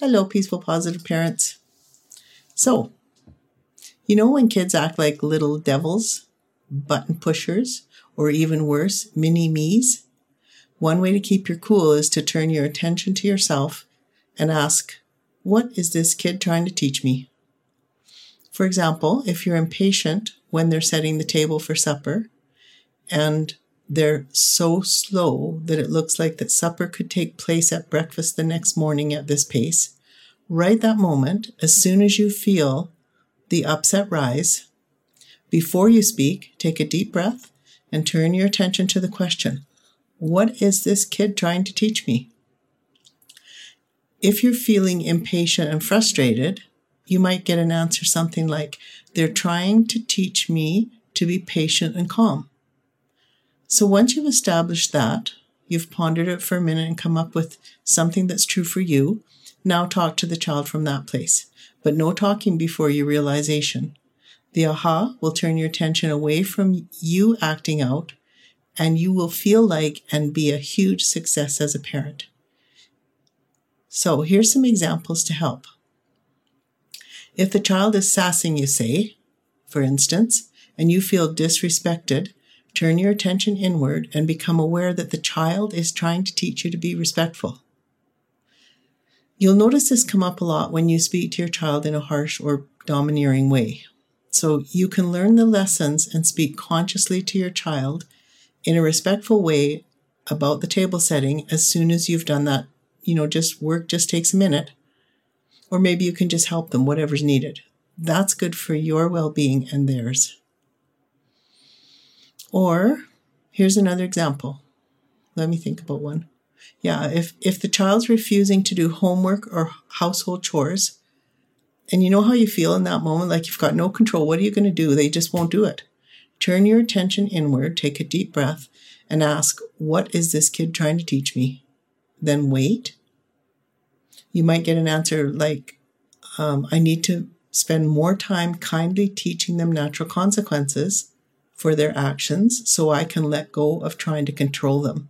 Hello, peaceful, positive parents. So, you know when kids act like little devils, button pushers, or even worse, mini me's? One way to keep your cool is to turn your attention to yourself and ask, What is this kid trying to teach me? For example, if you're impatient when they're setting the table for supper and they're so slow that it looks like that supper could take place at breakfast the next morning at this pace, right that moment, as soon as you feel the upset rise, before you speak, take a deep breath and turn your attention to the question What is this kid trying to teach me? If you're feeling impatient and frustrated, you might get an answer something like, They're trying to teach me to be patient and calm. So once you've established that, you've pondered it for a minute and come up with something that's true for you, now talk to the child from that place, but no talking before your realization. The aha will turn your attention away from you acting out, and you will feel like and be a huge success as a parent. So here's some examples to help. If the child is sassing you, say, for instance, and you feel disrespected, turn your attention inward and become aware that the child is trying to teach you to be respectful. You'll notice this come up a lot when you speak to your child in a harsh or domineering way. So you can learn the lessons and speak consciously to your child in a respectful way about the table setting as soon as you've done that. You know, just work just takes a minute. Or maybe you can just help them, whatever's needed. That's good for your well being and theirs. Or here's another example. Let me think about one. Yeah, if if the child's refusing to do homework or household chores, and you know how you feel in that moment, like you've got no control, what are you going to do? They just won't do it. Turn your attention inward, take a deep breath, and ask, What is this kid trying to teach me? Then wait. You might get an answer like, um, I need to spend more time kindly teaching them natural consequences for their actions so I can let go of trying to control them.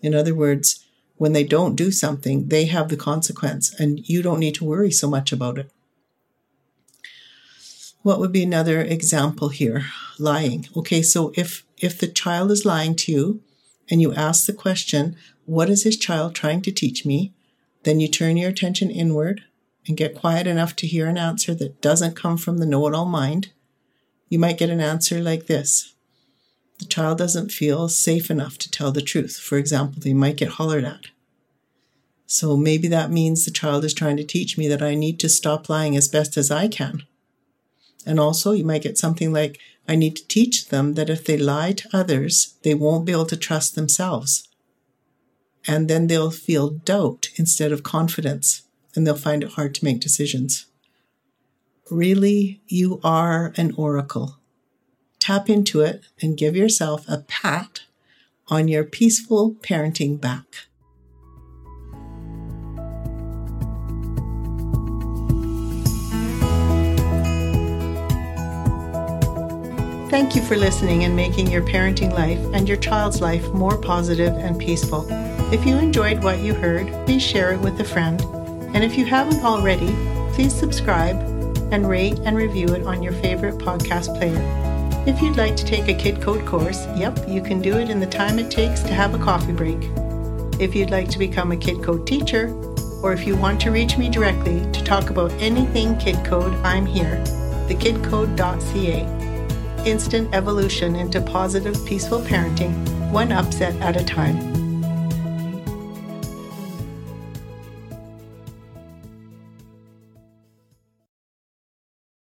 In other words, when they don't do something, they have the consequence and you don't need to worry so much about it. What would be another example here? Lying. Okay, so if if the child is lying to you and you ask the question, what is this child trying to teach me? Then you turn your attention inward and get quiet enough to hear an answer that doesn't come from the know-it-all mind. You might get an answer like this the child doesn't feel safe enough to tell the truth. For example, they might get hollered at. So maybe that means the child is trying to teach me that I need to stop lying as best as I can. And also, you might get something like, I need to teach them that if they lie to others, they won't be able to trust themselves. And then they'll feel doubt instead of confidence, and they'll find it hard to make decisions. Really, you are an oracle tap into it and give yourself a pat on your peaceful parenting back. Thank you for listening and making your parenting life and your child's life more positive and peaceful. If you enjoyed what you heard, please share it with a friend. And if you haven't already, please subscribe and rate and review it on your favorite podcast player. If you'd like to take a Kid Code course, yep, you can do it in the time it takes to have a coffee break. If you'd like to become a Kid Code teacher, or if you want to reach me directly to talk about anything Kid Code, I'm here, thekidcode.ca. Instant evolution into positive, peaceful parenting, one upset at a time.